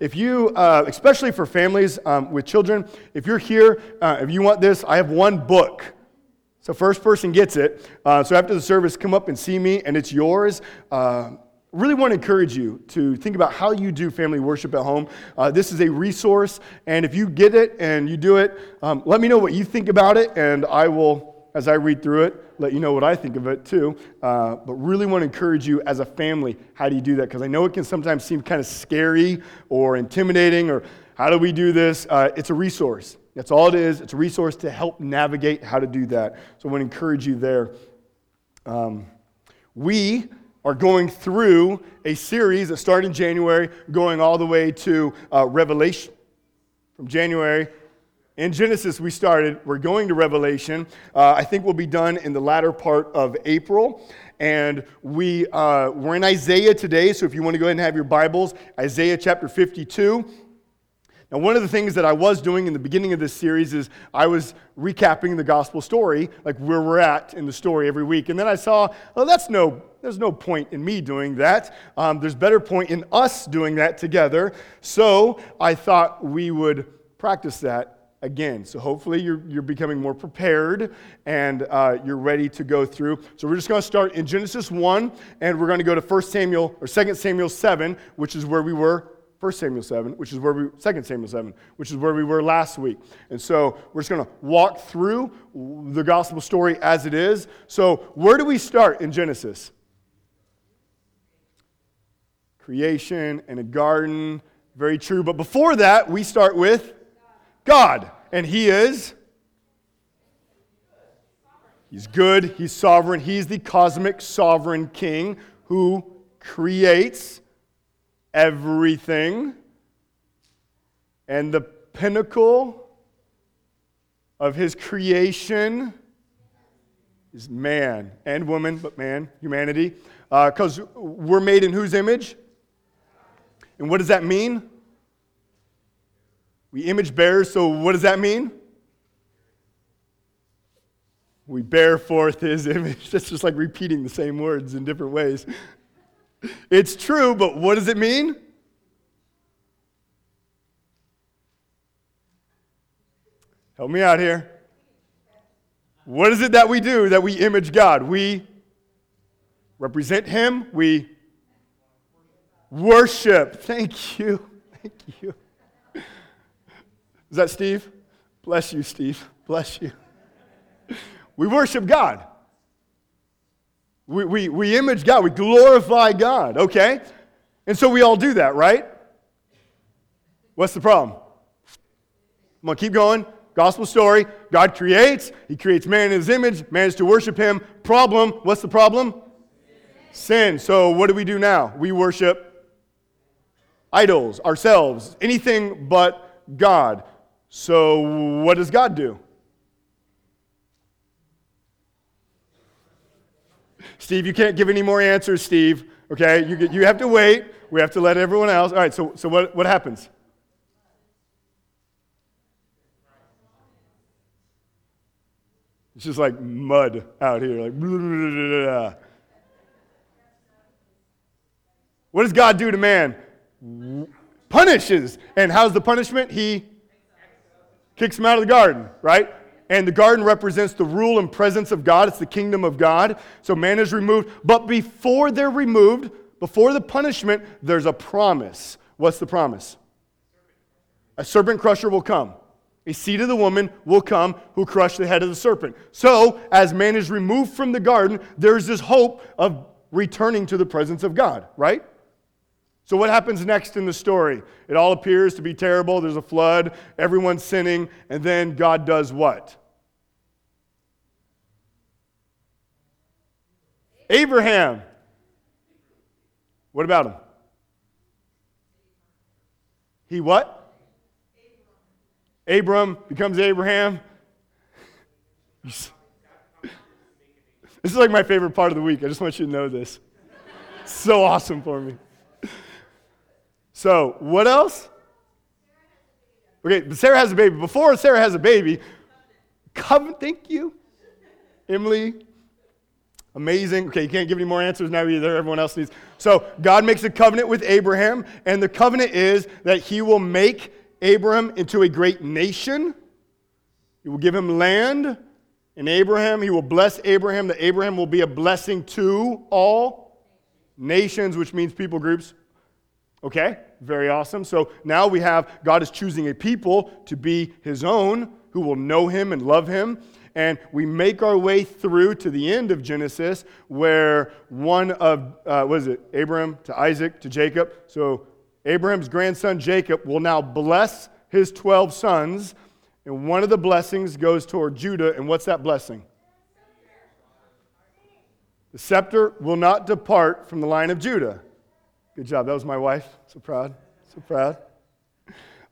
If you, uh, especially for families um, with children, if you're here, uh, if you want this, I have one book. So first person gets it. Uh, so after the service, come up and see me, and it's yours. Uh, really want to encourage you to think about how you do family worship at home. Uh, this is a resource, and if you get it and you do it, um, let me know what you think about it, and I will, as I read through it, let you know what I think of it too. Uh, but really want to encourage you as a family, how do you do that? Because I know it can sometimes seem kind of scary or intimidating, or how do we do this? Uh, it's a resource. That's all it is. It's a resource to help navigate how to do that. So I want to encourage you there. Um, we are going through a series that started in January, going all the way to uh, Revelation. From January, in Genesis, we started. We're going to Revelation. Uh, I think we'll be done in the latter part of April. And we, uh, we're in Isaiah today, so if you want to go ahead and have your Bibles, Isaiah chapter 52. Now, one of the things that I was doing in the beginning of this series is I was recapping the gospel story, like where we're at in the story every week. And then I saw, well, that's no, there's no point in me doing that. Um, there's better point in us doing that together. So I thought we would practice that again. So hopefully you're, you're becoming more prepared and uh, you're ready to go through. So we're just going to start in Genesis 1 and we're going to go to 1 Samuel or 2 Samuel 7, which is where we were 1 Samuel 7, which is where we, 2 Samuel 7, which is where we were last week. And so we're just going to walk through the gospel story as it is. So, where do we start in Genesis? Creation and a garden, very true. But before that, we start with God. And He is? He's good, He's sovereign, He's the cosmic sovereign King who creates everything. And the pinnacle of his creation is man and woman, but man, humanity. Because uh, we're made in whose image? And what does that mean? We image bearers, so what does that mean? We bear forth his image. That's just like repeating the same words in different ways. It's true, but what does it mean? Help me out here. What is it that we do that we image God? We represent Him. We worship. Thank you. Thank you. Is that Steve? Bless you, Steve. Bless you. We worship God. We, we, we image God, we glorify God, okay? And so we all do that, right? What's the problem? Come on, keep going. Gospel story God creates, He creates man in His image, man is to worship Him. Problem, what's the problem? Sin. So what do we do now? We worship idols, ourselves, anything but God. So what does God do? Steve, you can't give any more answers, Steve. Okay, you, you have to wait. We have to let everyone else. All right, so, so what, what happens? It's just like mud out here, like blah, blah, blah, What does God do to man? Punishes. And how's the punishment? He kicks him out of the garden, right? And the garden represents the rule and presence of God. It's the kingdom of God. So man is removed. But before they're removed, before the punishment, there's a promise. What's the promise? A serpent crusher will come. A seed of the woman will come who crush the head of the serpent. So, as man is removed from the garden, there's this hope of returning to the presence of God, right? So, what happens next in the story? It all appears to be terrible. There's a flood, everyone's sinning, and then God does what? Abraham. What about him? He what? Abram becomes Abraham. This is like my favorite part of the week. I just want you to know this. so awesome for me. So, what else? Okay, Sarah has a baby. Before Sarah has a baby, covenant, thank you, Emily. Amazing. Okay, you can't give any more answers now either. Everyone else needs. So, God makes a covenant with Abraham, and the covenant is that he will make Abraham into a great nation. He will give him land, and Abraham, he will bless Abraham, that Abraham will be a blessing to all nations, which means people groups. Okay, very awesome. So now we have God is choosing a people to be his own who will know him and love him and we make our way through to the end of Genesis, where one of, uh, what is it, Abraham to Isaac to Jacob. So Abraham's grandson Jacob will now bless his 12 sons, and one of the blessings goes toward Judah. And what's that blessing? The scepter will not depart from the line of Judah. Good job. That was my wife. So proud. So proud.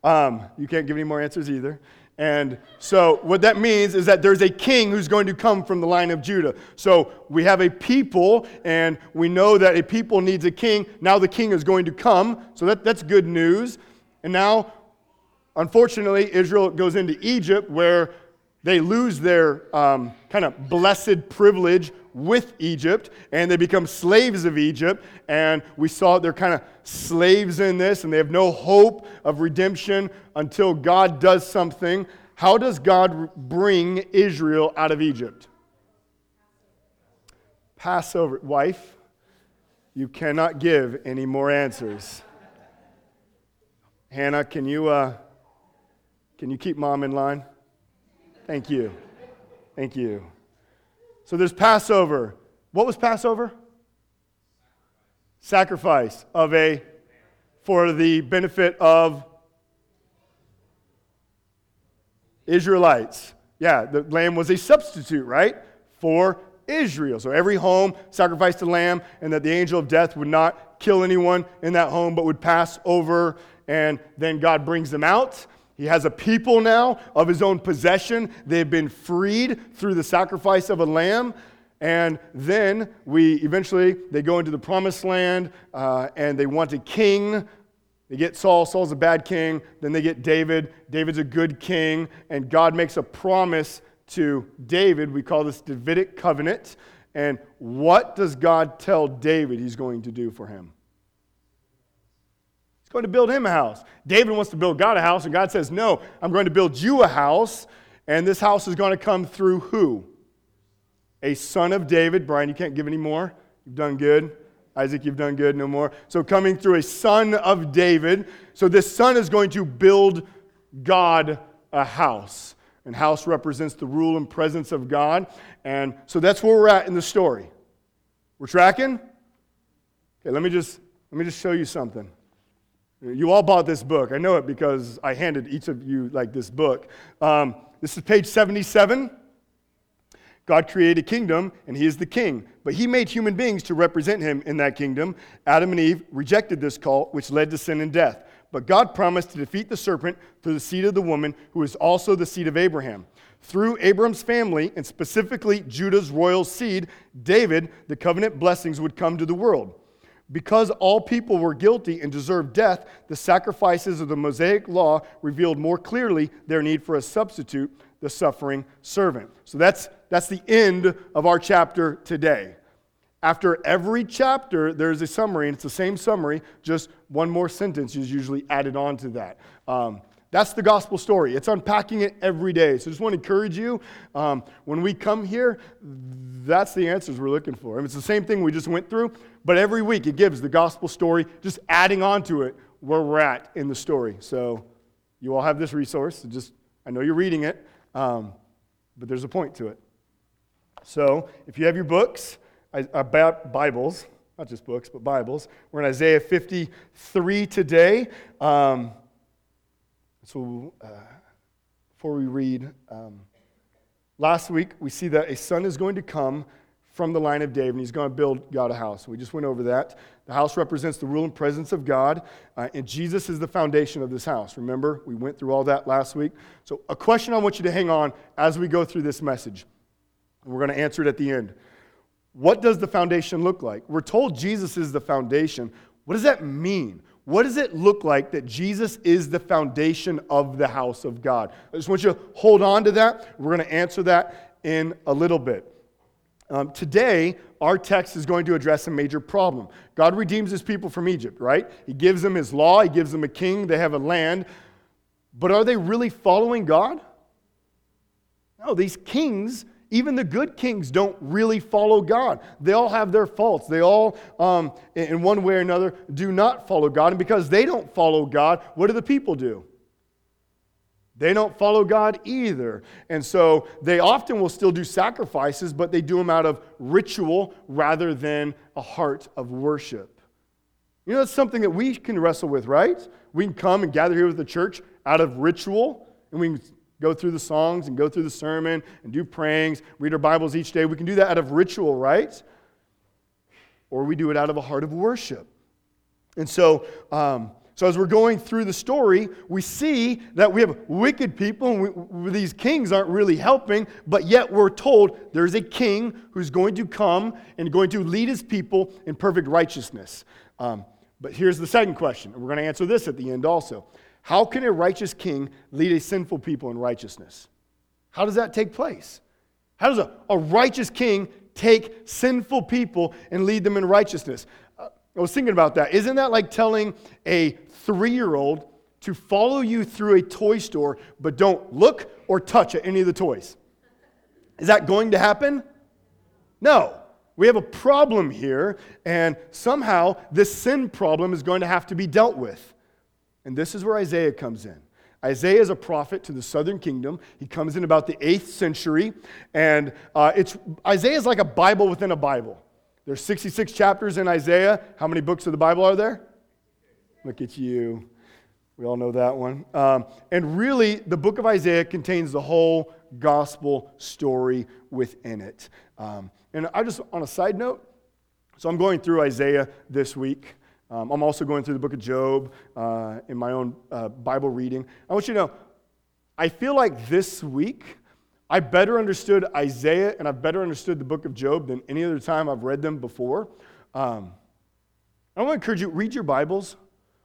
Um, you can't give any more answers either. And so, what that means is that there's a king who's going to come from the line of Judah. So, we have a people, and we know that a people needs a king. Now, the king is going to come. So, that, that's good news. And now, unfortunately, Israel goes into Egypt where they lose their um, kind of blessed privilege with Egypt and they become slaves of Egypt. And we saw they're kind of slaves in this and they have no hope of redemption until God does something. How does God bring Israel out of Egypt? Passover. Wife, you cannot give any more answers. Hannah, can you, uh, can you keep mom in line? Thank you. Thank you. So there's Passover. What was Passover? Sacrifice of a for the benefit of Israelites. Yeah, the lamb was a substitute, right? For Israel. So every home sacrificed a lamb, and that the angel of death would not kill anyone in that home, but would pass over, and then God brings them out. He has a people now of his own possession. They've been freed through the sacrifice of a lamb. And then we eventually they go into the promised land uh, and they want a king. They get Saul. Saul's a bad king. Then they get David. David's a good king. And God makes a promise to David. We call this Davidic covenant. And what does God tell David he's going to do for him? Going to build him a house. David wants to build God a house, and God says, No, I'm going to build you a house, and this house is going to come through who? A son of David. Brian, you can't give any more. You've done good. Isaac, you've done good. No more. So, coming through a son of David. So, this son is going to build God a house. And house represents the rule and presence of God. And so that's where we're at in the story. We're tracking? Okay, let me just let me just show you something. You all bought this book. I know it because I handed each of you like this book. Um, this is page 77. God created a kingdom, and He is the king. But He made human beings to represent Him in that kingdom. Adam and Eve rejected this call, which led to sin and death. But God promised to defeat the serpent through the seed of the woman, who is also the seed of Abraham. Through Abram's family, and specifically Judah's royal seed, David, the covenant blessings would come to the world. Because all people were guilty and deserved death, the sacrifices of the Mosaic law revealed more clearly their need for a substitute, the suffering servant. So that's, that's the end of our chapter today. After every chapter, there's a summary, and it's the same summary, just one more sentence is usually added on to that. Um, that's the gospel story. It's unpacking it every day. So I just want to encourage you um, when we come here, that's the answers we're looking for. And it's the same thing we just went through, but every week it gives the gospel story, just adding on to it where we're at in the story. So you all have this resource. Just I know you're reading it, um, but there's a point to it. So if you have your books, about Bibles, not just books, but Bibles, we're in Isaiah 53 today. Um, so, uh, before we read, um, last week we see that a son is going to come from the line of David, and he's going to build God a house. We just went over that. The house represents the rule and presence of God, uh, and Jesus is the foundation of this house. Remember, we went through all that last week. So, a question I want you to hang on as we go through this message, and we're going to answer it at the end. What does the foundation look like? We're told Jesus is the foundation. What does that mean? What does it look like that Jesus is the foundation of the house of God? I just want you to hold on to that. We're going to answer that in a little bit. Um, today, our text is going to address a major problem. God redeems his people from Egypt, right? He gives them his law, he gives them a king, they have a land. But are they really following God? No, these kings, even the good kings, don't really follow God. They all have their faults. They all, um, in one way or another, do not follow God. And because they don't follow God, what do the people do? They don't follow God either. And so they often will still do sacrifices, but they do them out of ritual rather than a heart of worship. You know, that's something that we can wrestle with, right? We can come and gather here with the church out of ritual, and we can go through the songs and go through the sermon and do prayings, read our Bibles each day. We can do that out of ritual, right? Or we do it out of a heart of worship. And so, um, so, as we're going through the story, we see that we have wicked people, and we, these kings aren't really helping, but yet we're told there's a king who's going to come and going to lead his people in perfect righteousness. Um, but here's the second question, and we're going to answer this at the end also. How can a righteous king lead a sinful people in righteousness? How does that take place? How does a, a righteous king take sinful people and lead them in righteousness? Uh, I was thinking about that. Isn't that like telling a three year old to follow you through a toy store, but don't look or touch at any of the toys. Is that going to happen? No. We have a problem here, and somehow this sin problem is going to have to be dealt with. And this is where Isaiah comes in. Isaiah is a prophet to the southern kingdom. He comes in about the 8th century, and uh, it's, Isaiah is like a Bible within a Bible. There's 66 chapters in Isaiah. How many books of the Bible are there? Look at you. We all know that one. Um, and really, the book of Isaiah contains the whole gospel story within it. Um, and I just, on a side note, so I'm going through Isaiah this week. Um, I'm also going through the book of Job uh, in my own uh, Bible reading. I want you to know, I feel like this week, I better understood Isaiah and I've better understood the book of Job than any other time I've read them before. Um, I want to encourage you, read your Bibles.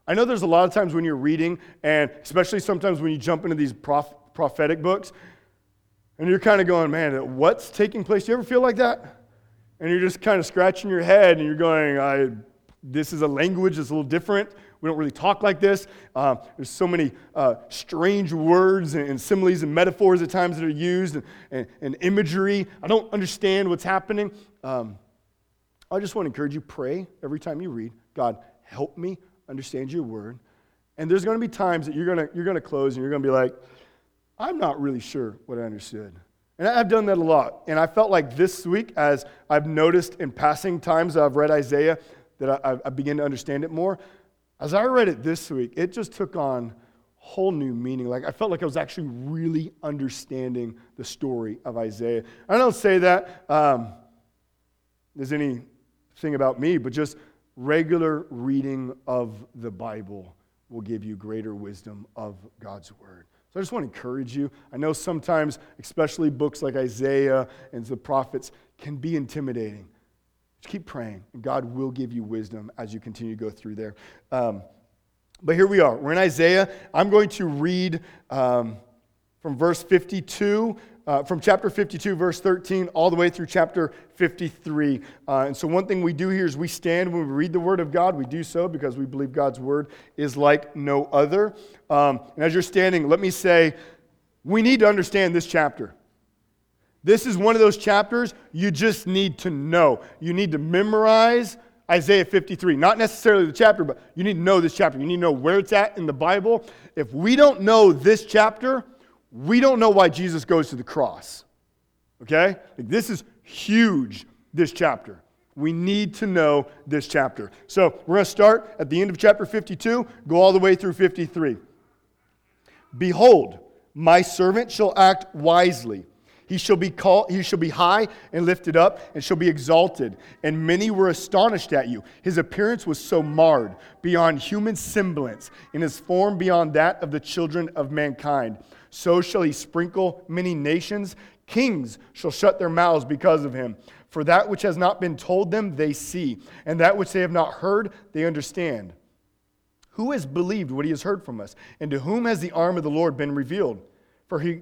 I know there's a lot of times when you're reading, and especially sometimes when you jump into these prof- prophetic books, and you're kind of going, man, what's taking place? Do you ever feel like that? And you're just kind of scratching your head and you're going, I, this is a language that's a little different. We don't really talk like this. Um, there's so many uh, strange words and, and, similes and metaphors at times that are used and, and, and imagery. I don't understand what's happening. Um, I just want to encourage you pray every time you read God, help me understand your word. And there's going to be times that you're going to, you're going to close and you're going to be like, I'm not really sure what I understood. And I've done that a lot. And I felt like this week, as I've noticed in passing times I've read Isaiah, that I, I begin to understand it more. As I read it this week, it just took on whole new meaning. Like I felt like I was actually really understanding the story of Isaiah. I don't say that um, there's anything about me, but just regular reading of the Bible will give you greater wisdom of God's Word. So I just want to encourage you. I know sometimes, especially books like Isaiah and the prophets, can be intimidating. Just keep praying, God will give you wisdom as you continue to go through there. Um, but here we are. We're in Isaiah. I'm going to read um, from verse 52 uh, from chapter 52, verse 13, all the way through chapter 53. Uh, and so, one thing we do here is we stand when we read the Word of God. We do so because we believe God's Word is like no other. Um, and as you're standing, let me say, we need to understand this chapter. This is one of those chapters you just need to know. You need to memorize Isaiah 53. Not necessarily the chapter, but you need to know this chapter. You need to know where it's at in the Bible. If we don't know this chapter, we don't know why Jesus goes to the cross. Okay? Like, this is huge, this chapter. We need to know this chapter. So we're going to start at the end of chapter 52, go all the way through 53. Behold, my servant shall act wisely. He shall be called, he shall be high and lifted up, and shall be exalted. And many were astonished at you. His appearance was so marred, beyond human semblance, in his form beyond that of the children of mankind. So shall he sprinkle many nations. Kings shall shut their mouths because of him. For that which has not been told them, they see, and that which they have not heard, they understand. Who has believed what he has heard from us? And to whom has the arm of the Lord been revealed? For he,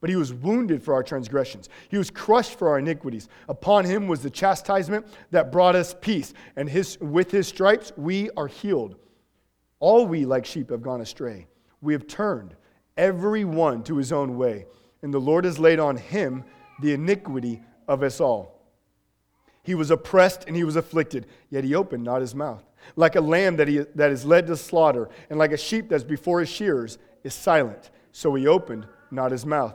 But he was wounded for our transgressions. He was crushed for our iniquities. Upon him was the chastisement that brought us peace, and his, with his stripes we are healed. All we, like sheep, have gone astray. We have turned every one to his own way, and the Lord has laid on him the iniquity of us all. He was oppressed and he was afflicted, yet he opened not his mouth. Like a lamb that, he, that is led to slaughter, and like a sheep that's before his shearers is silent, so he opened not his mouth.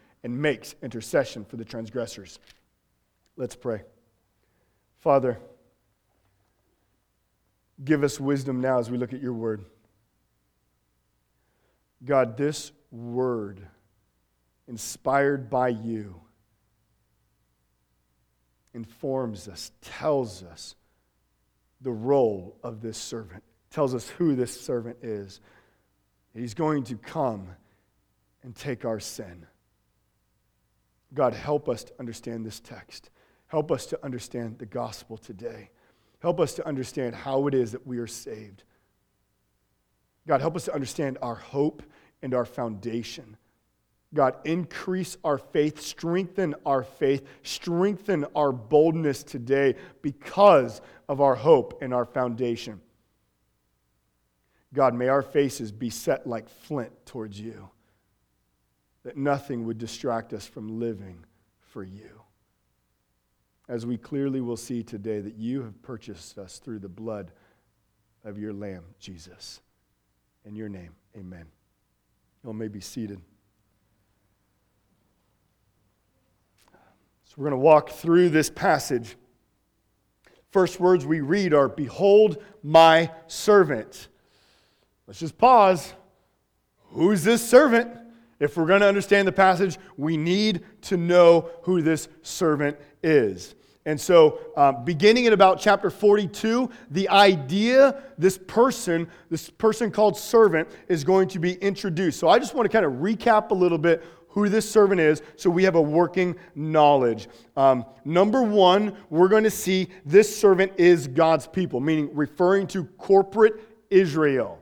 and makes intercession for the transgressors. Let's pray. Father, give us wisdom now as we look at your word. God, this word, inspired by you, informs us, tells us the role of this servant, tells us who this servant is. He's going to come and take our sin. God, help us to understand this text. Help us to understand the gospel today. Help us to understand how it is that we are saved. God, help us to understand our hope and our foundation. God, increase our faith, strengthen our faith, strengthen our boldness today because of our hope and our foundation. God, may our faces be set like flint towards you that nothing would distract us from living for you. As we clearly will see today, that you have purchased us through the blood of your Lamb, Jesus. In your name, amen. You may be seated. So we're going to walk through this passage. First words we read are Behold my servant. Let's just pause. Who's this servant? If we're going to understand the passage, we need to know who this servant is. And so, uh, beginning at about chapter 42, the idea, this person, this person called servant, is going to be introduced. So, I just want to kind of recap a little bit who this servant is so we have a working knowledge. Um, number one, we're going to see this servant is God's people, meaning referring to corporate Israel.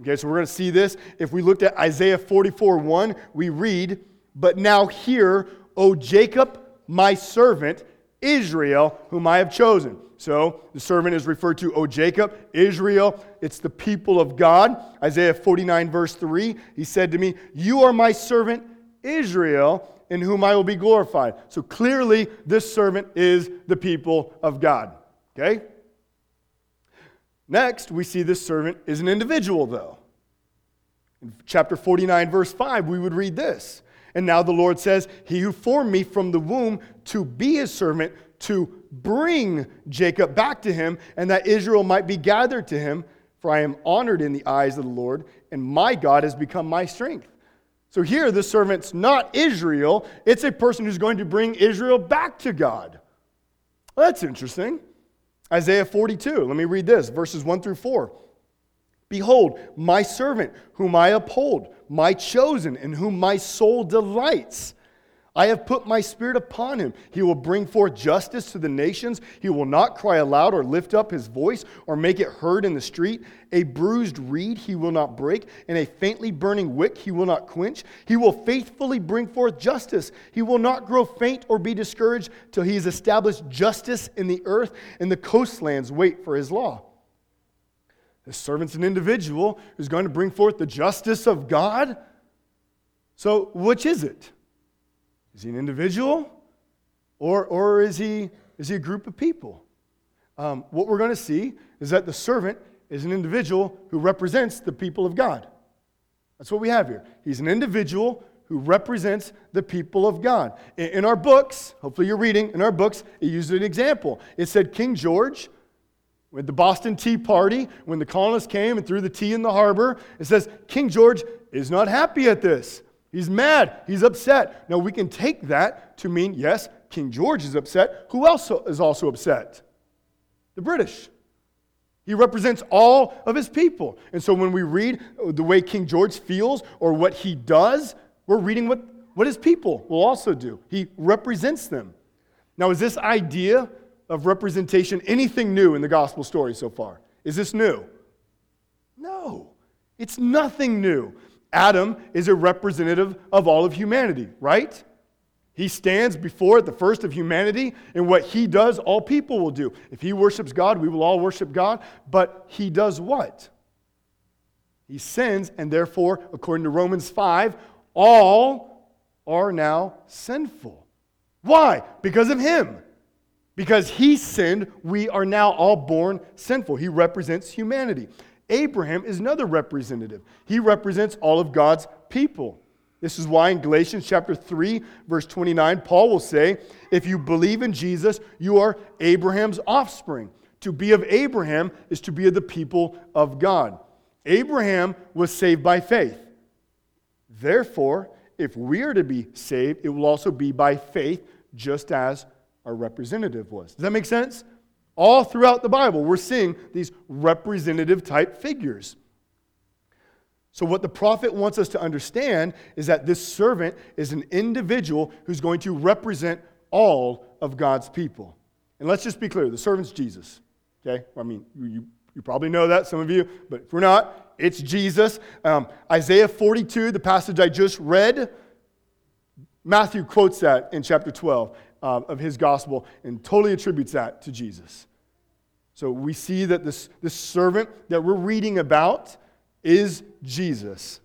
Okay, so we're going to see this. If we looked at Isaiah 44 1, we read, But now hear, O Jacob, my servant, Israel, whom I have chosen. So the servant is referred to, O Jacob, Israel. It's the people of God. Isaiah 49, verse 3, he said to me, You are my servant, Israel, in whom I will be glorified. So clearly, this servant is the people of God. Okay? Next, we see this servant is an individual, though. In chapter 49, verse 5, we would read this. And now the Lord says, He who formed me from the womb to be his servant, to bring Jacob back to him, and that Israel might be gathered to him. For I am honored in the eyes of the Lord, and my God has become my strength. So here, the servant's not Israel, it's a person who's going to bring Israel back to God. Well, that's interesting. Isaiah 42, let me read this, verses 1 through 4. Behold, my servant, whom I uphold, my chosen, in whom my soul delights. I have put my spirit upon him. He will bring forth justice to the nations. He will not cry aloud or lift up his voice or make it heard in the street. A bruised reed he will not break, and a faintly burning wick he will not quench. He will faithfully bring forth justice. He will not grow faint or be discouraged till he has established justice in the earth, and the coastlands wait for his law. The servant's an individual who's going to bring forth the justice of God. So, which is it? Is he an individual or, or is, he, is he a group of people? Um, what we're going to see is that the servant is an individual who represents the people of God. That's what we have here. He's an individual who represents the people of God. In, in our books, hopefully you're reading, in our books, it used an example. It said King George, with the Boston Tea Party, when the colonists came and threw the tea in the harbor, it says King George is not happy at this. He's mad. He's upset. Now, we can take that to mean, yes, King George is upset. Who else is also upset? The British. He represents all of his people. And so when we read the way King George feels or what he does, we're reading what, what his people will also do. He represents them. Now, is this idea of representation anything new in the gospel story so far? Is this new? No, it's nothing new. Adam is a representative of all of humanity, right? He stands before the first of humanity, and what he does, all people will do. If he worships God, we will all worship God, but he does what? He sins, and therefore, according to Romans 5, all are now sinful. Why? Because of him. Because he sinned, we are now all born sinful. He represents humanity. Abraham is another representative. He represents all of God's people. This is why in Galatians chapter 3, verse 29, Paul will say, If you believe in Jesus, you are Abraham's offspring. To be of Abraham is to be of the people of God. Abraham was saved by faith. Therefore, if we are to be saved, it will also be by faith, just as our representative was. Does that make sense? All throughout the Bible, we're seeing these representative type figures. So, what the prophet wants us to understand is that this servant is an individual who's going to represent all of God's people. And let's just be clear the servant's Jesus. Okay? I mean, you, you probably know that, some of you, but if we're not, it's Jesus. Um, Isaiah 42, the passage I just read, Matthew quotes that in chapter 12 uh, of his gospel and totally attributes that to Jesus. So we see that this, this servant that we're reading about is Jesus.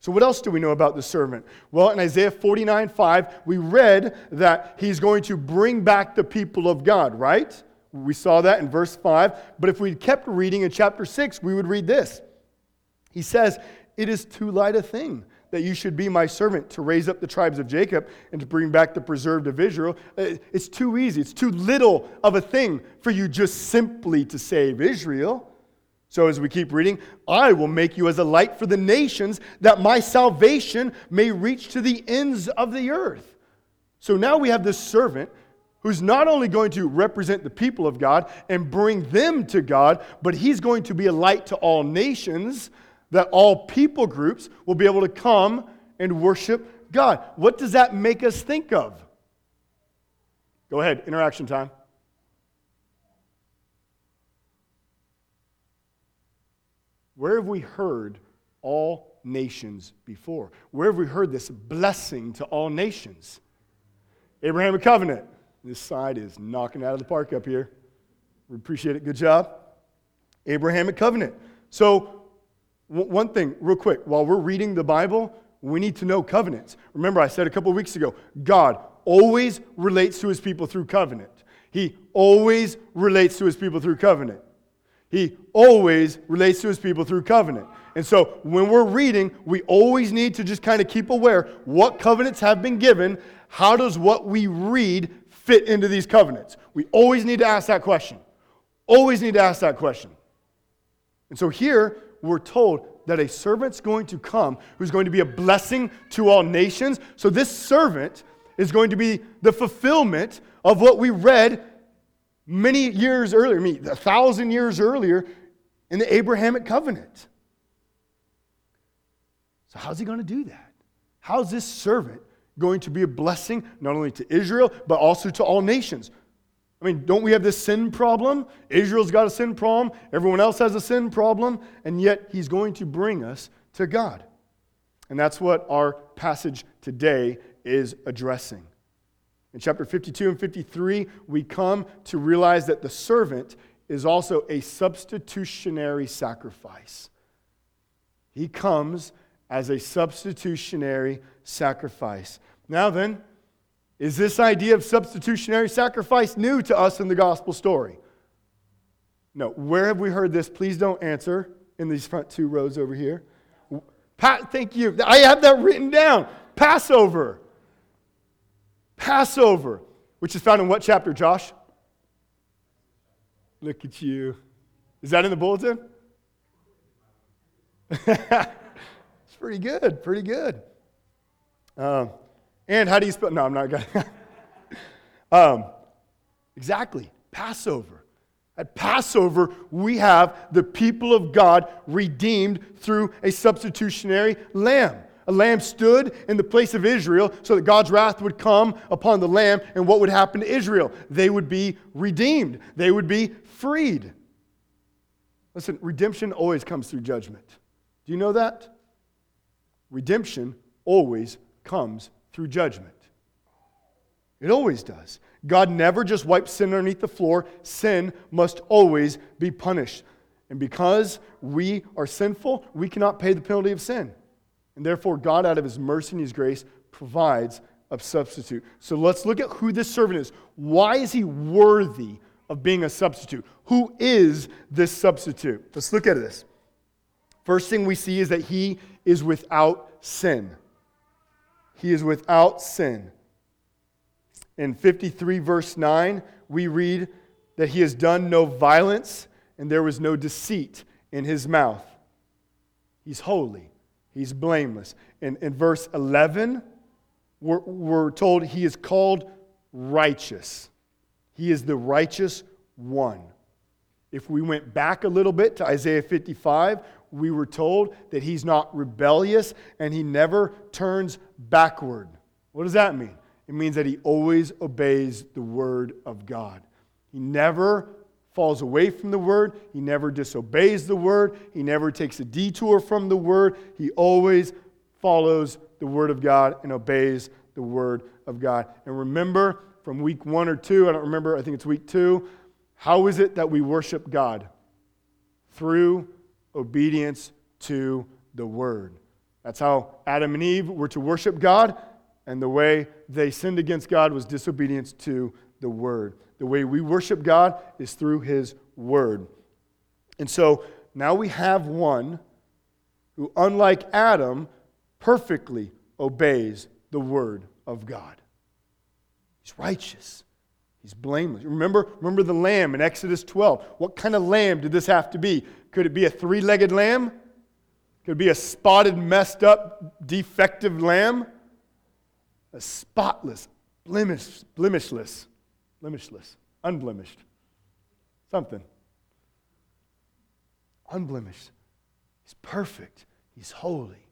So, what else do we know about the servant? Well, in Isaiah 49 5, we read that he's going to bring back the people of God, right? We saw that in verse 5. But if we kept reading in chapter 6, we would read this. He says, It is too light a thing that you should be my servant to raise up the tribes of Jacob and to bring back the preserved of Israel. Uh, it's too easy. It's too little of a thing for you just simply to save Israel. So, as we keep reading, I will make you as a light for the nations, that my salvation may reach to the ends of the earth. So now we have this servant who's not only going to represent the people of God and bring them to God, but he's going to be a light to all nations that all people groups will be able to come and worship God. What does that make us think of? Go ahead, interaction time. Where have we heard all nations before? Where have we heard this blessing to all nations? Abrahamic covenant. This side is knocking out of the park up here. We appreciate it. Good job. Abrahamic covenant. So one thing, real quick, while we're reading the Bible, we need to know covenants. Remember, I said a couple weeks ago, God always relates to his people through covenant. He always relates to his people through covenant. He always relates to his people through covenant. And so when we're reading, we always need to just kind of keep aware what covenants have been given. How does what we read fit into these covenants? We always need to ask that question. Always need to ask that question. And so here, we're told that a servant's going to come who's going to be a blessing to all nations. So this servant is going to be the fulfillment of what we read many years earlier, I mean, a thousand years earlier in the Abrahamic covenant. So, how's he going to do that? How's this servant going to be a blessing not only to Israel, but also to all nations. I mean, don't we have this sin problem? Israel's got a sin problem, everyone else has a sin problem, and yet he's going to bring us to God. And that's what our passage today is addressing. In chapter 52 and 53, we come to realize that the servant is also a substitutionary sacrifice. He comes as a substitutionary sacrifice. Now then, is this idea of substitutionary sacrifice new to us in the gospel story? No. Where have we heard this? Please don't answer in these front two rows over here. Pat, thank you. I have that written down. Passover. Passover, which is found in what chapter, Josh? Look at you. Is that in the bulletin? it's pretty good, pretty good. Um, and how do you spell? No, I'm not going um, exactly, Passover. At Passover, we have the people of God redeemed through a substitutionary lamb. A lamb stood in the place of Israel so that God's wrath would come upon the lamb, and what would happen to Israel? They would be redeemed, they would be freed. Listen, redemption always comes through judgment. Do you know that? Redemption always comes through judgment. It always does. God never just wipes sin underneath the floor. Sin must always be punished. And because we are sinful, we cannot pay the penalty of sin. And therefore, God, out of his mercy and his grace, provides a substitute. So let's look at who this servant is. Why is he worthy of being a substitute? Who is this substitute? Let's look at this. First thing we see is that he is without sin. He is without sin. In 53, verse 9, we read that he has done no violence and there was no deceit in his mouth. He's holy, he's blameless. In, in verse 11, we're, we're told he is called righteous. He is the righteous one. If we went back a little bit to Isaiah 55, we were told that he's not rebellious and he never turns backward. What does that mean? It means that he always obeys the word of God. He never falls away from the word, he never disobeys the word, he never takes a detour from the word. He always follows the word of God and obeys the word of God. And remember from week one or two, I don't remember, I think it's week two, how is it that we worship God? Through obedience to the word. That's how Adam and Eve were to worship God, and the way they sinned against God was disobedience to the word. The way we worship God is through his word. And so now we have one who, unlike Adam, perfectly obeys the word of God. He's righteous. He's blameless. Remember, remember the lamb in Exodus 12. What kind of lamb did this have to be? Could it be a three legged lamb? Could it be a spotted, messed up, defective lamb? A spotless, blemish, blemishless, blemishless, unblemished. Something. Unblemished. He's perfect. He's holy,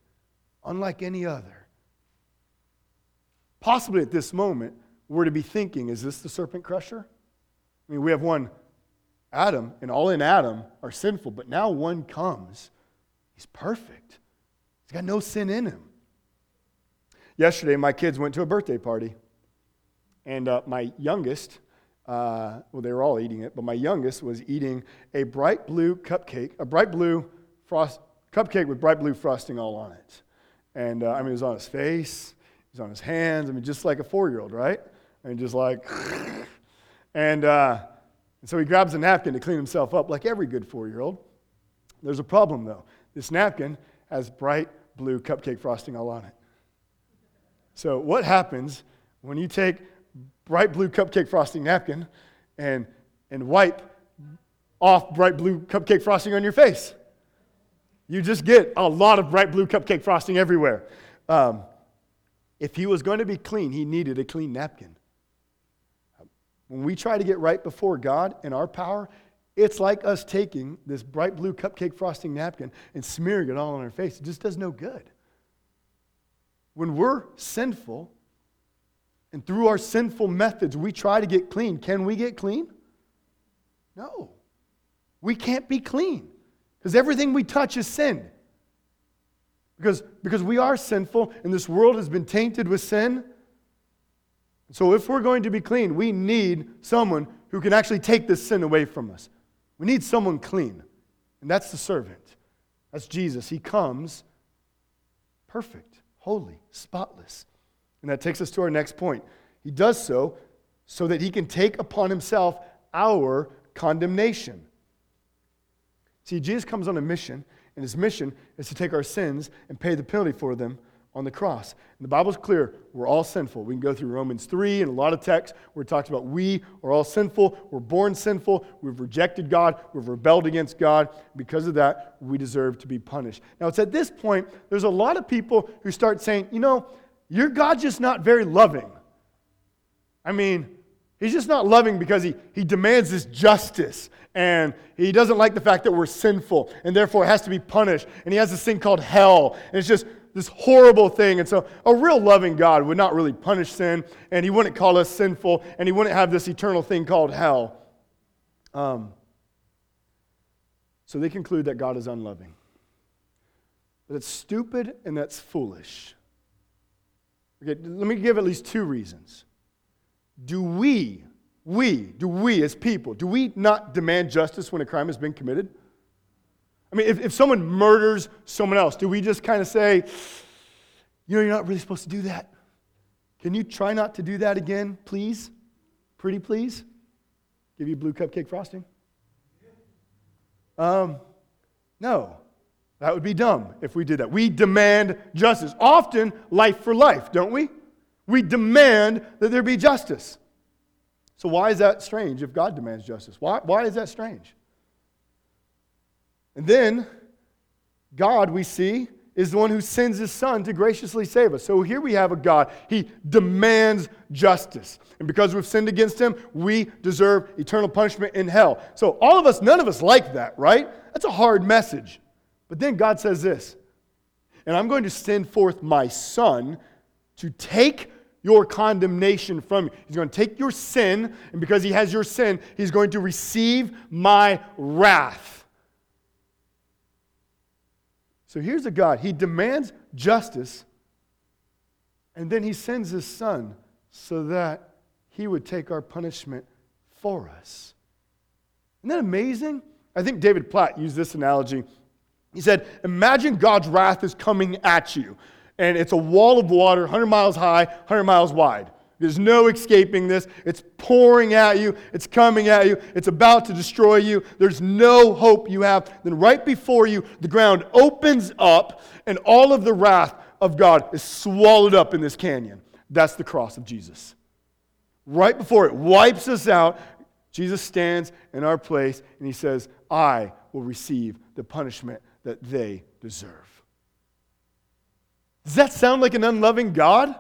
unlike any other. Possibly at this moment, we're to be thinking is this the serpent crusher? I mean, we have one Adam, and all in Adam are sinful, but now one comes. He's perfect, he's got no sin in him. Yesterday, my kids went to a birthday party, and uh, my youngest, uh, well, they were all eating it, but my youngest was eating a bright blue cupcake, a bright blue frost, cupcake with bright blue frosting all on it. And uh, I mean, it was on his face, it was on his hands. I mean, just like a four year old, right? And just like, and, uh, so he grabs a napkin to clean himself up, like every good four year old. There's a problem, though. This napkin has bright blue cupcake frosting all on it. So, what happens when you take bright blue cupcake frosting napkin and, and wipe off bright blue cupcake frosting on your face? You just get a lot of bright blue cupcake frosting everywhere. Um, if he was going to be clean, he needed a clean napkin. When we try to get right before God in our power, it's like us taking this bright blue cupcake frosting napkin and smearing it all on our face. It just does no good. When we're sinful, And through our sinful methods, we try to get clean. Can we get clean? No. We can't be clean because everything we touch is sin. Because, because we are sinful and this world has been tainted with sin. So, if we're going to be clean, we need someone who can actually take this sin away from us. We need someone clean, and that's the servant. That's Jesus. He comes perfect, holy, spotless. And that takes us to our next point. He does so so that he can take upon himself our condemnation. See, Jesus comes on a mission, and his mission is to take our sins and pay the penalty for them on the cross. And the Bible's clear. We're all sinful. We can go through Romans 3 and a lot of texts where it talks about we are all sinful. We're born sinful. We've rejected God. We've rebelled against God. Because of that, we deserve to be punished. Now, it's at this point, there's a lot of people who start saying, you know, your God's just not very loving. I mean, he's just not loving because he, he demands this justice and he doesn't like the fact that we're sinful and therefore it has to be punished. And he has this thing called hell. And it's just this horrible thing. And so, a real loving God would not really punish sin, and He wouldn't call us sinful, and He wouldn't have this eternal thing called hell. Um, so, they conclude that God is unloving. That's stupid and that's foolish. Okay, let me give at least two reasons. Do we, we, do we as people, do we not demand justice when a crime has been committed? I mean, if, if someone murders someone else, do we just kind of say, you know, you're not really supposed to do that? Can you try not to do that again, please? Pretty please? Give you blue cupcake frosting? Um, no. That would be dumb if we did that. We demand justice. Often, life for life, don't we? We demand that there be justice. So, why is that strange if God demands justice? Why, why is that strange? And then, God, we see, is the one who sends his son to graciously save us. So here we have a God. He demands justice. And because we've sinned against him, we deserve eternal punishment in hell. So all of us, none of us like that, right? That's a hard message. But then God says this And I'm going to send forth my son to take your condemnation from you. He's going to take your sin, and because he has your sin, he's going to receive my wrath. So here's a God. He demands justice, and then he sends his son so that he would take our punishment for us. Isn't that amazing? I think David Platt used this analogy. He said, Imagine God's wrath is coming at you, and it's a wall of water, 100 miles high, 100 miles wide. There's no escaping this. It's pouring at you. It's coming at you. It's about to destroy you. There's no hope you have. Then, right before you, the ground opens up, and all of the wrath of God is swallowed up in this canyon. That's the cross of Jesus. Right before it wipes us out, Jesus stands in our place and he says, I will receive the punishment that they deserve. Does that sound like an unloving God?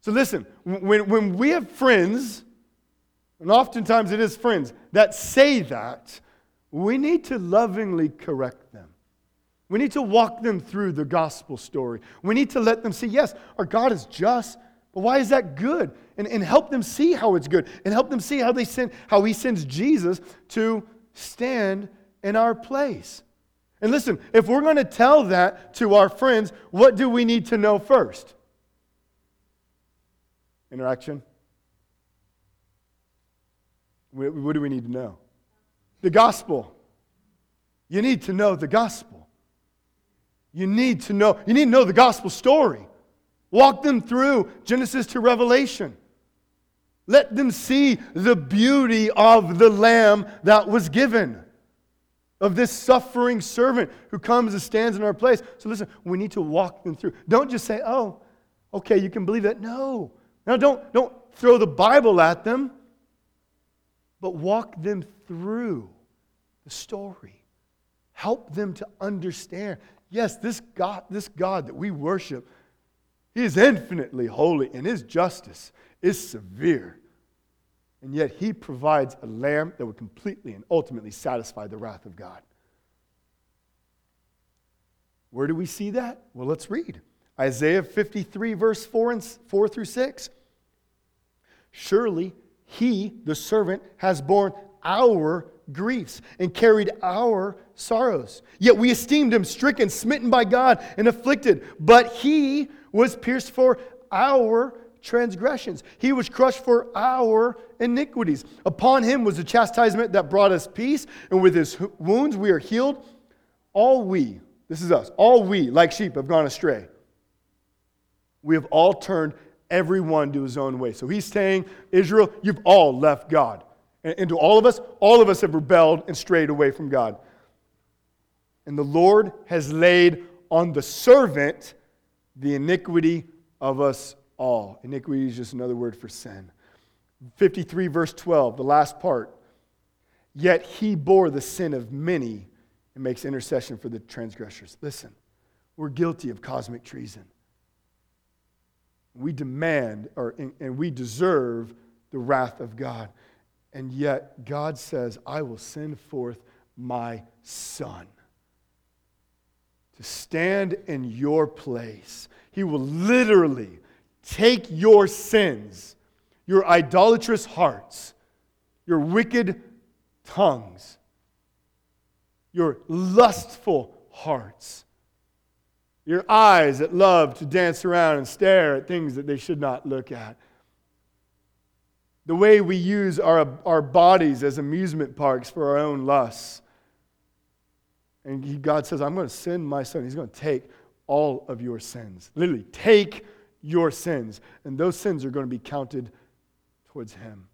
So listen, when, when we have friends, and oftentimes it is friends, that say that, we need to lovingly correct them. We need to walk them through the gospel story. We need to let them see, yes, our God is just, but why is that good? And, and help them see how it's good. And help them see how they send, how he sends Jesus to stand in our place. And listen, if we're going to tell that to our friends, what do we need to know first? Interaction? What do we need to know? The gospel. You need to know the gospel. You need to know, you need to know the gospel story. Walk them through Genesis to Revelation. Let them see the beauty of the lamb that was given, of this suffering servant who comes and stands in our place. So listen, we need to walk them through. Don't just say, oh, okay, you can believe that. No. Now, don't, don't throw the Bible at them, but walk them through the story. Help them to understand. Yes, this God, this God that we worship, He is infinitely holy, and His justice is severe. And yet, He provides a lamb that would completely and ultimately satisfy the wrath of God. Where do we see that? Well, let's read Isaiah 53, verse 4, and 4 through 6. Surely he, the servant, has borne our griefs and carried our sorrows. Yet we esteemed him stricken, smitten by God, and afflicted. But he was pierced for our transgressions, he was crushed for our iniquities. Upon him was the chastisement that brought us peace, and with his wounds we are healed. All we, this is us, all we, like sheep, have gone astray. We have all turned everyone to his own way. So he's saying, Israel, you've all left God. And, to all of us, all of us have rebelled and strayed away from God. And the Lord has laid on the servant the iniquity of us all. Iniquity is just another word for sin. 53, verse 12, the last part. Yet he bore the sin of many and makes intercession for the transgressors. Listen, we're guilty of cosmic treason. We demand or, and we deserve the wrath of God. And yet, God says, I will send forth my son to stand in your place. He will literally take your sins, your idolatrous hearts, your wicked tongues, your lustful hearts, your eyes that love to dance around and stare at things that they should not look at the way we use our, our bodies as amusement parks for our own lusts. And he, God says, I'm going to send my son. He's going to take all of your sins. Literally, take your sins. And those sins are going to be counted towards him.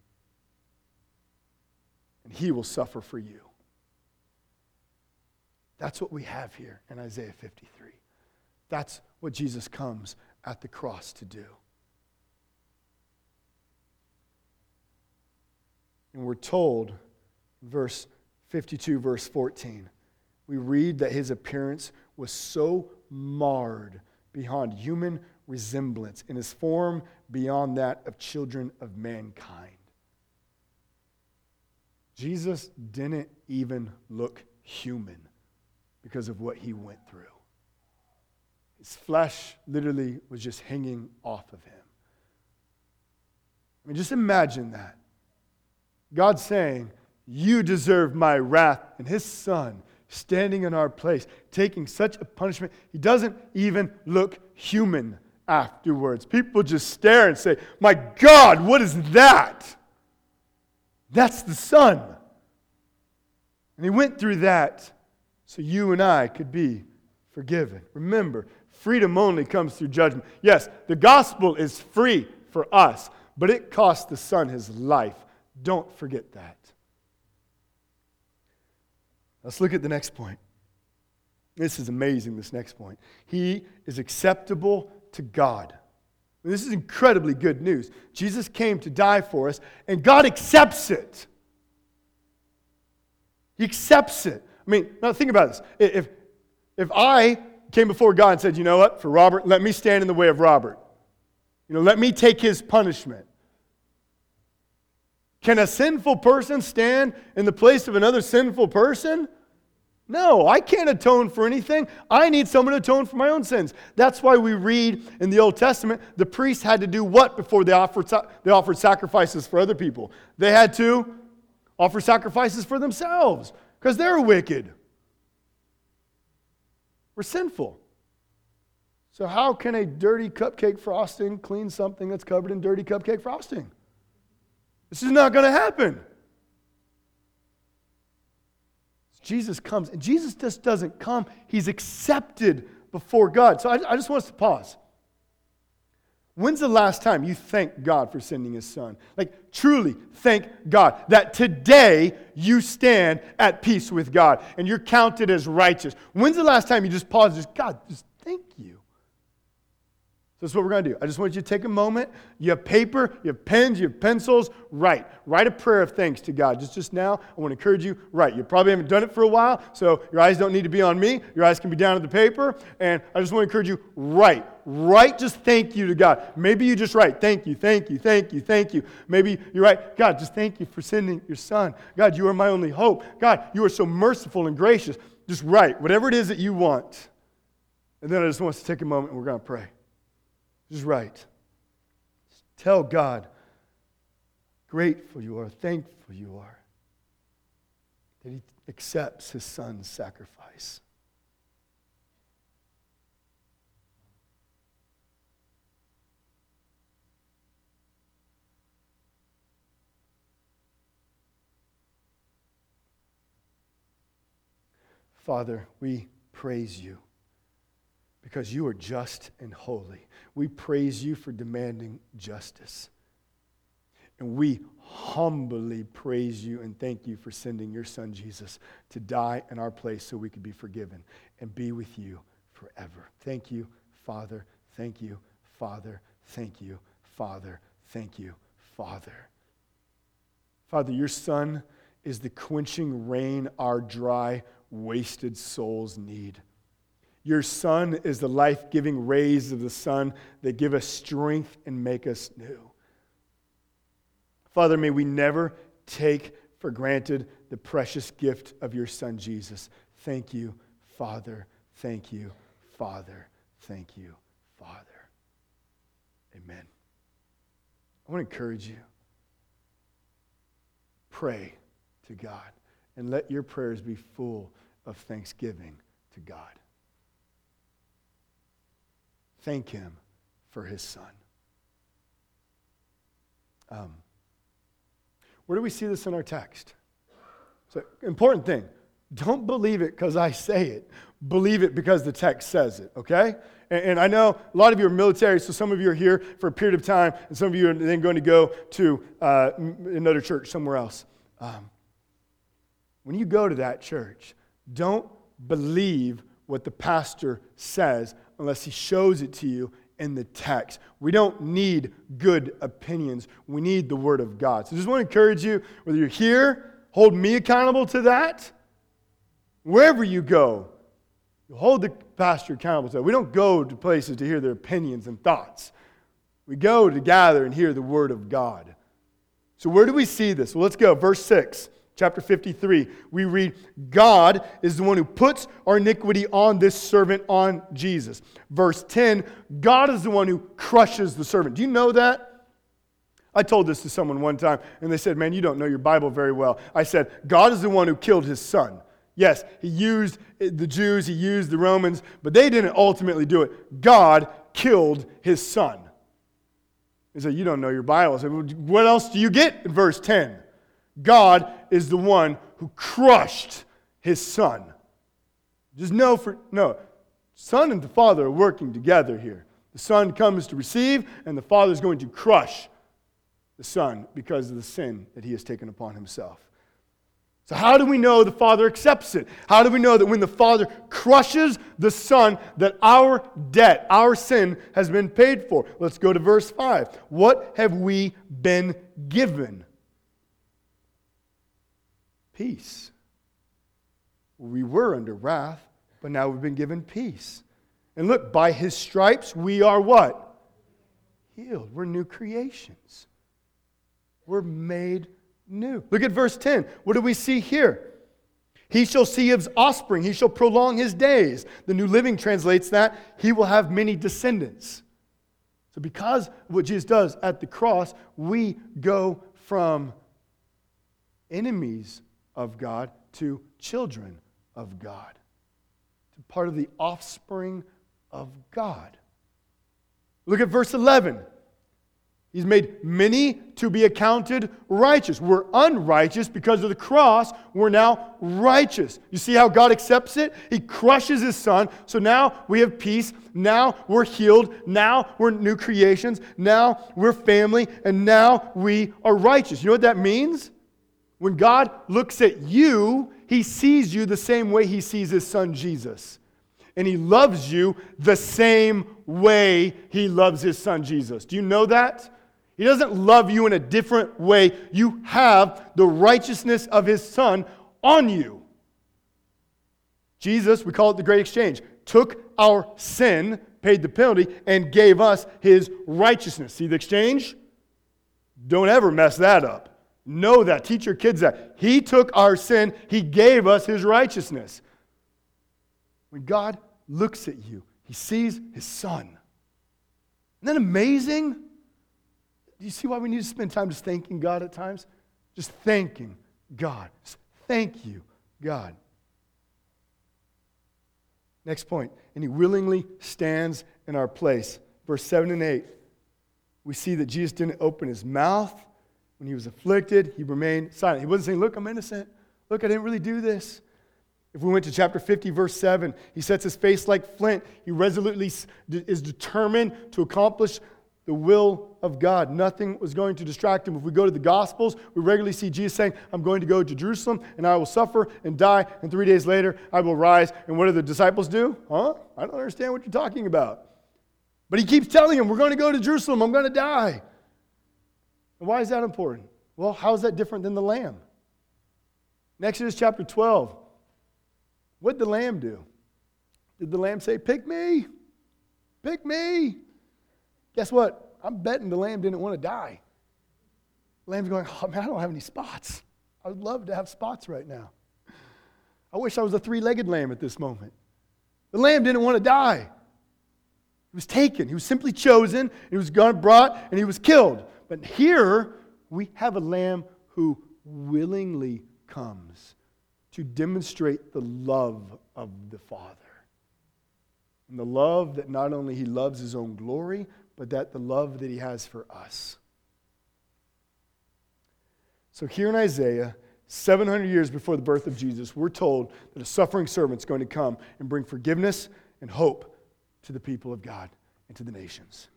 And he will suffer for you. That's what we have here in Isaiah 53. That's what Jesus comes at the cross to do. And we're told, verse 52, verse 14, we read that his appearance was so marred beyond human resemblance, in his form beyond that of children of mankind. Jesus didn't even look human because of what he went through. His flesh literally was just hanging off of him. I mean, just imagine that. God saying, You deserve my wrath, and his son standing in our place, taking such a punishment. He doesn't even look human afterwards. People just stare and say, My God, what is that? That's the Son. And He went through that so you and I could be forgiven. Remember, freedom only comes through judgment. Yes, the gospel is free for us, but it cost the Son his life don't forget that. Let's look at the next point. This is amazing, this next point. He is acceptable to God. This is incredibly good news. Jesus came to die for us, and God accepts it. He accepts it. I mean, now think about this. If, if I came before God and said, you know what, for Robert, let me stand in the way of Robert, you know, let me take his punishment. Can a sinful person stand in the place of another sinful person? No, I can't atone for anything. I need someone to atone for my own sins. That's why we read in the Old Testament the priests had to do what before they offered, they offered sacrifices for other people? They had to offer sacrifices for themselves because they're wicked. We're sinful. So, how can a dirty cupcake frosting clean something that's covered in dirty cupcake frosting? This is not going to happen. Jesus comes, and Jesus just doesn't come, he's accepted before God. So I, I just want us to pause. When's the last time you thank God for sending his son? Like, truly thank God that today you stand at peace with God and you're counted as righteous. When's the last time you just pause and just, God, just thank you? So that's what we're going to do. I just want you to take a moment. You have paper, you have pens, you have pencils. Write. Write a prayer of thanks to God. Just, just now, I want to encourage you, write. You probably haven't done it for a while, so your eyes don't need to be on me. Your eyes can be down at the paper. And I just want to encourage you, write. Write just thank you to God. Maybe you just write, thank you, thank you, thank you, thank you. Maybe you write, God, just thank you for sending your son. God, you are my only hope. God, you are so merciful and gracious. Just write whatever it is that you want. And then I just want us to take a moment and we're going to pray. Just write. Tell God grateful you are, thankful you are that he accepts his son's sacrifice. Father, we praise you because you are just and holy. We praise you for demanding justice. And we humbly praise you and thank you for sending your son Jesus to die in our place so we could be forgiven and be with you forever. Thank you, Father. Thank you, Father. Thank you, Father. Thank you, Father. Father, your son is the quenching rain our dry, wasted souls need. Your Son is the life giving rays of the sun that give us strength and make us new. Father, may we never take for granted the precious gift of your Son, Jesus. Thank you, Father. Thank you, Father. Thank you, Father. Amen. I want to encourage you. Pray to God and let your prayers be full of thanksgiving to God. Thank Him for His Son. Um, where do we see this in our text? So, important thing don't believe it because I say it. Believe it because the text says it, okay? And, and, I know a lot of you are military, so some of you are here for a period of time, and some of you are then going to go to uh, another church somewhere else. Um, when you go to that church, don't believe what the pastor says unless he shows it to you in the text. We don't need good opinions. We need the Word of God. So I just want to encourage you, whether you're here, hold me accountable to that. Wherever you go, you hold the pastor accountable to that. We don't go to places to hear their opinions and thoughts. We go to gather and hear the Word of God. So, where do we see this? Well, let's go. Verse 6 chapter 53, we read, God is the one who puts our iniquity on this servant, on Jesus. Verse 10, God is the one who crushes the servant. Do you know that? I told this to someone one time, and they said, Man, you don't know your Bible very well. I said, God is the one who killed his son. Yes, he used eh, the Jews, he used the Romans, but they didn't ultimately do it. God killed his son. He said, You don't know your Bible. I said, What else do you get in verse 10? God is the one who crushed his son. Just know for no, son and the father are working together here. The son comes to receive, and the father is going to crush the son because of the sin that he has taken upon himself. So, how do we know the Father accepts it? How do we know that when the Father crushes the Son, that our debt, our sin, has been paid for? Let's go to verse 5. What have we been given? Peace. We were under wrath, but now we've been given peace. And look, by his stripes we are what? Healed. We're new creations. We're made new. Look at verse 10. What do we see here? He shall see his offspring. He shall prolong his days. The New Living translates that he will have many descendants. So, because what Jesus does at the cross, we go from enemies of God to children of God, to part of the offspring of God. Look at verse 11. He's made many to be accounted righteous. We're unrighteous because of the cross. We're now righteous. You see how God accepts it? He crushes his son. So now we have peace. Now we're healed. Now we're new creations. Now we're family. And now we are righteous. You know what that means? When God looks at you, he sees you the same way he sees his son Jesus. And he loves you the same way he loves his son Jesus. Do you know that? He doesn't love you in a different way. You have the righteousness of his son on you. Jesus, we call it the great exchange, took our sin, paid the penalty, and gave us his righteousness. See the exchange? Don't ever mess that up. Know that. Teach your kids that. He took our sin, He gave us His righteousness. When God looks at you, He sees His Son. Isn't that amazing? Do you see why we need to spend time just thanking God at times? Just thanking God. Just thank you, God. Next point. And he willingly stands in our place. Verse 7 and 8. We see that Jesus didn't open his mouth when he was afflicted. He remained silent. He wasn't saying, Look, I'm innocent. Look, I didn't really do this. If we went to chapter 50, verse 7, he sets his face like flint. He resolutely is determined to accomplish the will of God. Nothing was going to distract him. If we go to the Gospels, we regularly see Jesus saying, I'm going to go to Jerusalem and I will suffer and die, and three days later I will rise. And what do the disciples do? Huh? I don't understand what you're talking about. But he keeps telling them, We're going to go to Jerusalem, I'm going to die. And why is that important? Well, how is that different than the lamb? In Exodus chapter 12, what did the lamb do? Did the lamb say, Pick me? Pick me? Guess what? I'm betting the lamb didn't want to die. The lamb's going, Oh man, I don't have any spots. I would love to have spots right now. I wish I was a three legged lamb at this moment. The lamb didn't want to die. He was taken. He was simply chosen. He was brought and he was killed. But here we have a lamb who willingly comes to demonstrate the love of the Father. And the love that not only he loves his own glory, but that the love that he has for us. So here in Isaiah, 700 years before the birth of Jesus, we're told that a suffering servant's going to come and bring forgiveness and hope to the people of God and to the nations.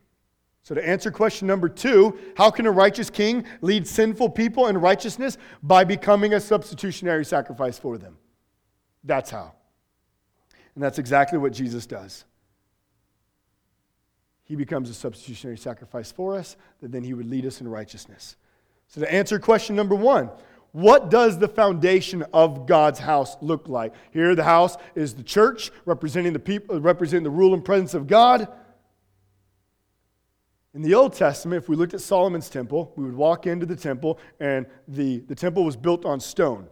So, to answer question number two, how can a righteous king lead sinful people in righteousness? By becoming a substitutionary sacrifice for them. That's how. And that's exactly what Jesus does. He becomes a substitutionary sacrifice for us, that then he would lead us in righteousness. So, to answer question number one, what does the foundation of God's house look like? Here, the house is the church, representing the people, representing the rule and presence of God. In the Old Testament, if we looked at Solomon's temple, we would walk into the temple, and the, the temple was built on stone.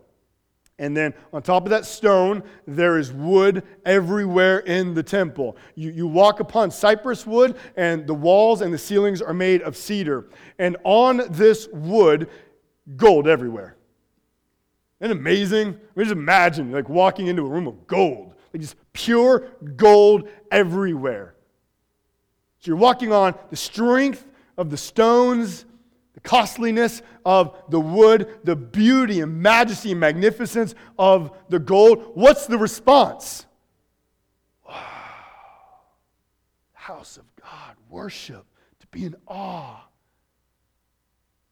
And then on top of that stone, there is wood everywhere in the temple. You, you walk upon cypress wood, and the walls and the ceilings are made of cedar. And on this wood, gold everywhere. Isn't amazing? I mean, just imagine like walking into a room of gold, like just pure gold everywhere. So you're walking on the strength of the stones the costliness of the wood, the beauty and majesty and magnificence of the gold. What's the response? Wow. House of God, worship, to be in awe.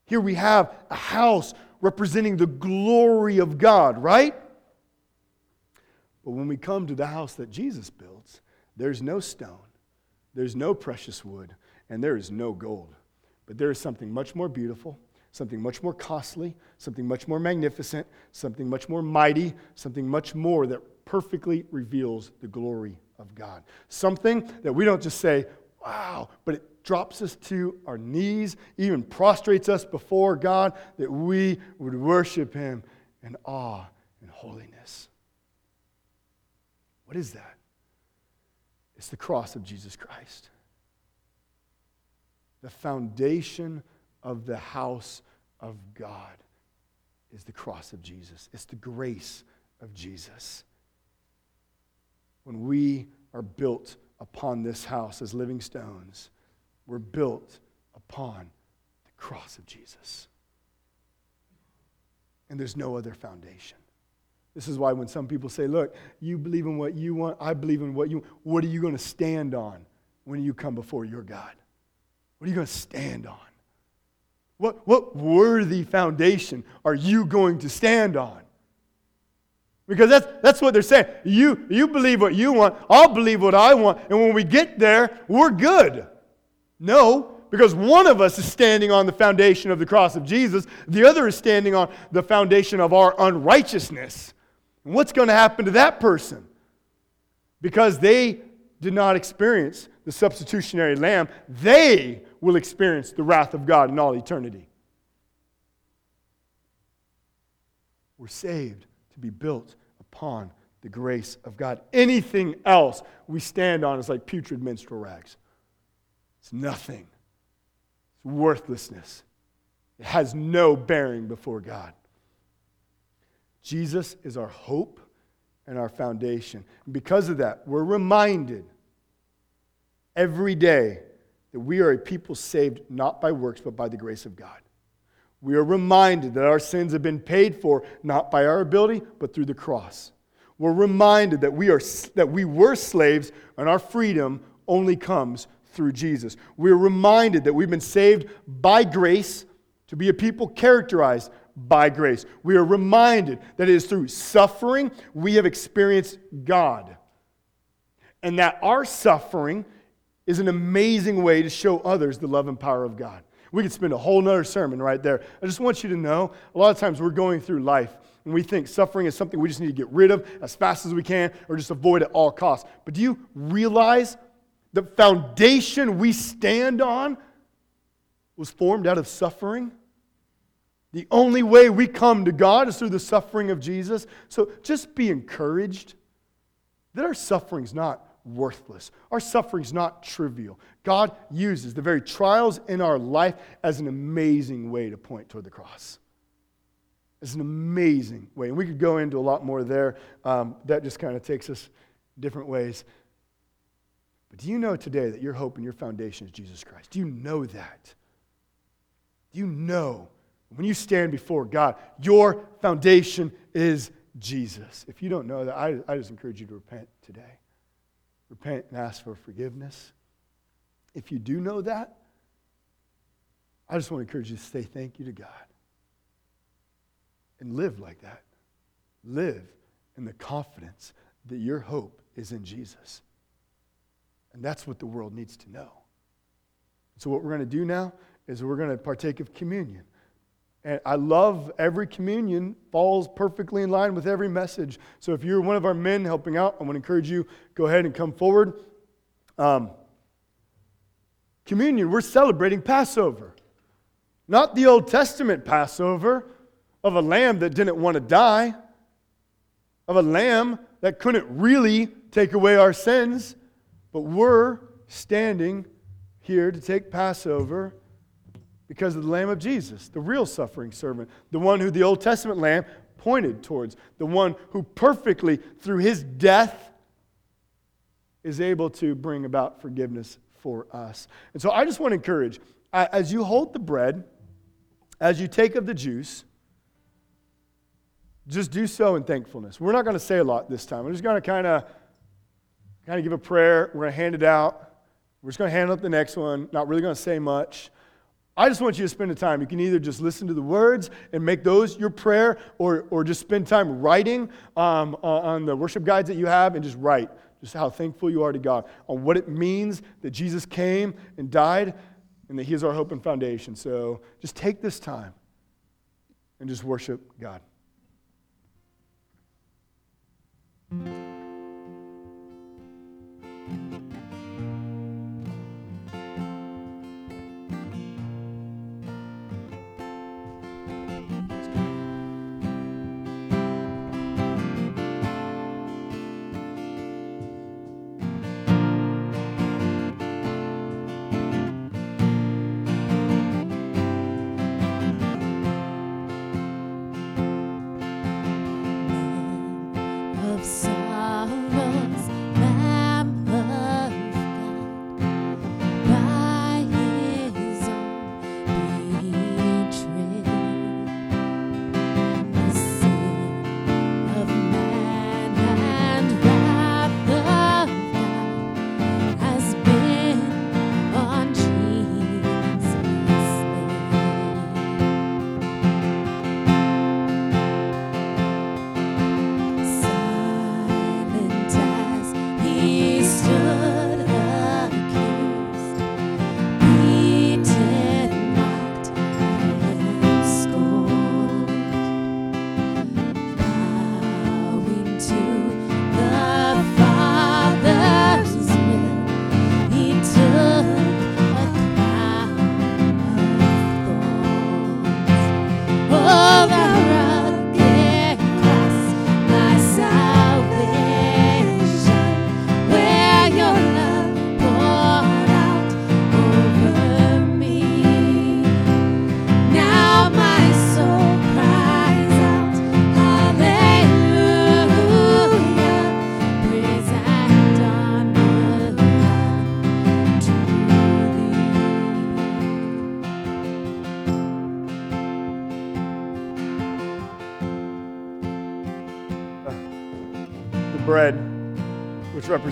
Here we have a house representing the glory of God, right? But when we come to the house that Jesus builds, there's no stone, there's no precious wood, and there is no gold. But there is something much more beautiful, something much more costly, something much more magnificent, something much more mighty, something much more that perfectly reveals the glory of God. Something that we don't just say, wow, but it drops us to our knees, even prostrates us before God, that we would worship Him in awe and holiness. What is that? It's the cross of Jesus Christ the foundation of the house of God is the cross of Jesus, it's the grace of Jesus. When we are built upon this house as living stones, we're built upon the cross of Jesus. And there's no other foundation. This is why when some people say, Look, you believe in what you want, I believe in what you want, what are you going to stand on when you come before your God? What are you going to stand on? What, what worthy foundation are you going to stand on? Because that's, that's what they're saying. You, you believe what you want, I'll believe what I want, and when we get there, we're good. No, because one of us is standing on the foundation of the cross of Jesus, the other is standing on the foundation of our unrighteousness. And what's going to happen to that person? Because they did not experience the substitutionary lamb, they will experience the wrath of God in all eternity. We're saved to be built upon the grace of God. Anything else we stand on is like putrid menstrual rags. It's nothing. It's worthlessness. It has no bearing before God. Jesus is our hope and our foundation. And because of that, we're reminded every day that we are a people saved not by works, but by the grace of God. We are reminded that our sins have been paid for not by our ability, but through the cross. We're reminded that we, are, that we were slaves and our freedom only comes through Jesus. We're reminded that we've been saved by grace to be a people characterized by grace. We are reminded that it is through suffering we have experienced God. And that our suffering is an amazing way to show others the love and power of God. We could spend a whole nother sermon right there. I just want you to know a lot of times we're going through life and we think suffering is something we just need to get rid of as fast as we can or just avoid at all costs. But do you realize the foundation we stand on was formed out of suffering? The only way we come to God is through the suffering of Jesus. So just be encouraged that our suffering's not worthless. Our suffering's not trivial. God uses the very trials in our life as an amazing way to point toward the cross. It's an amazing way. And we could go into a lot more there. Um, that just kind of takes us different ways. But do you know today that your hope and your foundation is Jesus Christ? Do you know that? Do you know when you stand before God, your foundation is Jesus. If you don't know that, I, I just encourage you to repent today. Repent and ask for forgiveness. If you do know that, I just want to encourage you to say thank you to God and live like that. Live in the confidence that your hope is in Jesus. And that's what the world needs to know. So, what we're going to do now is we're going to partake of communion. And I love every communion falls perfectly in line with every message. So if you're one of our men helping out, I want to encourage you go ahead and come forward. Um, communion, we're celebrating Passover, not the Old Testament Passover of a lamb that didn't want to die, of a lamb that couldn't really take away our sins, but we're standing here to take Passover because of the Lamb of Jesus, the real suffering servant, the one who the Old Testament Lamb pointed towards, the one who perfectly, through his death, is able to bring about forgiveness for us. And so I just want to encourage, as you hold the bread, as you take of the juice, just do so in thankfulness. We're not going to say a lot this time. We're just going to kind of kind of give a prayer. We're going to hand it out. We're just going to hand up the next one. Not really going to say much. I just want you to spend the time. You can either just listen to the words and make those your prayer, or, or just spend time writing um, on the worship guides that you have and just write just how thankful you are to God on what it means that Jesus came and died and that He is our hope and foundation. So just take this time and just worship God.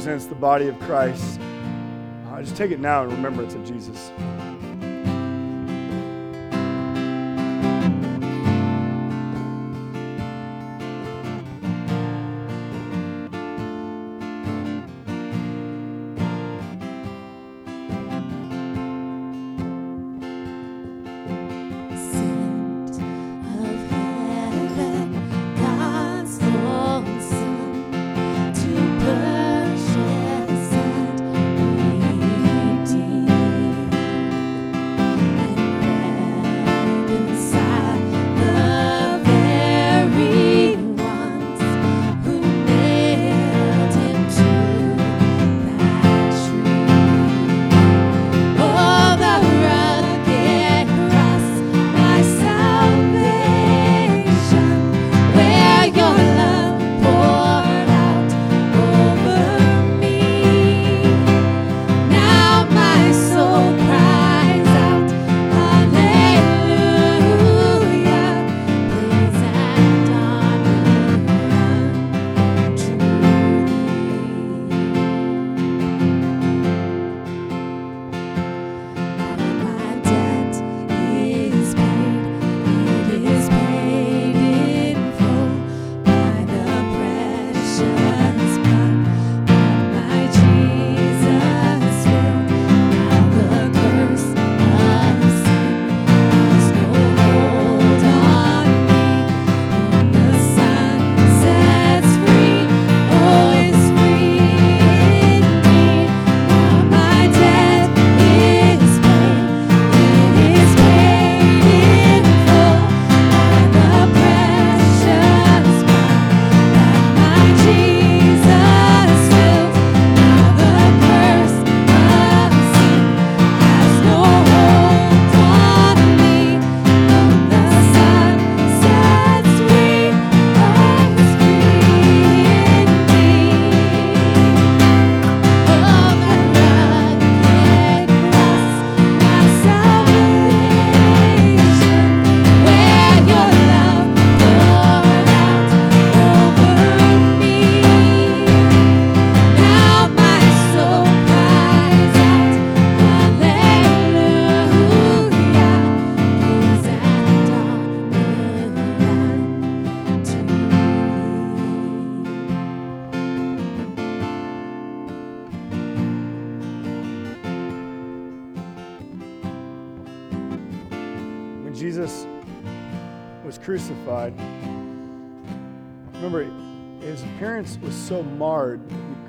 Represents the body of Christ. Uh, just take it now in remembrance of Jesus. Jesus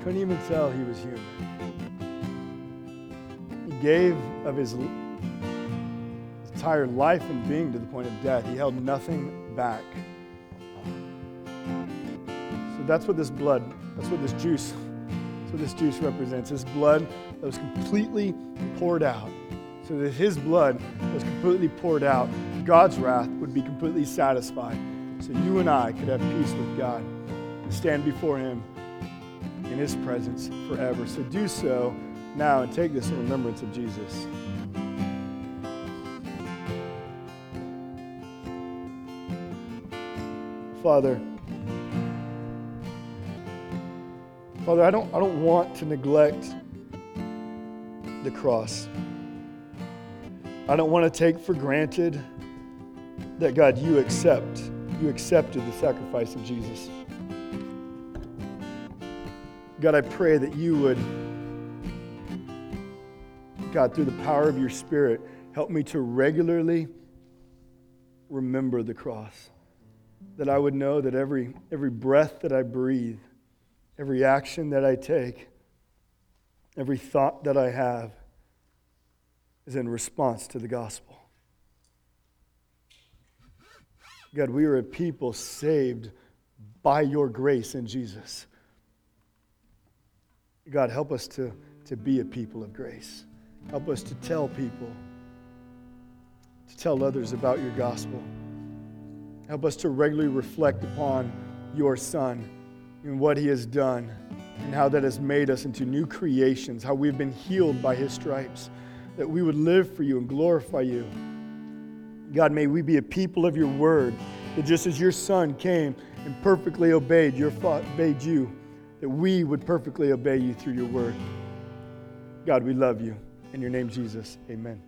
couldn't even tell he was human. He gave of his entire life and being to the point of death. He held nothing back. So that's what this blood, that's what this juice, that's what this juice represents. This blood that was completely poured out so that his blood was completely poured out, God's wrath would be completely satisfied. So you and I could have peace with God and stand before him in his presence forever. So do so now and take this in remembrance of Jesus. Father, Father, I don't, I don't want to neglect the cross. I don't want to take for granted that, God, you accept, you accepted the sacrifice of Jesus. God, I pray that you would, God, through the power of your Spirit, help me to regularly remember the cross. That I would know that every, every breath that I breathe, every action that I take, every thought that I have, is in response to the gospel. God, we are a people saved by your grace in Jesus. God, help us to, to be a people of grace. Help us to tell people, to tell others about your gospel. Help us to regularly reflect upon your Son and what he has done and how that has made us into new creations, how we've been healed by his stripes that we would live for you and glorify you. God, may we be a people of your word, that just as your son came and perfectly obeyed, your obeyed you, that we would perfectly obey you through your word. God, we love you. In your name, Jesus, amen.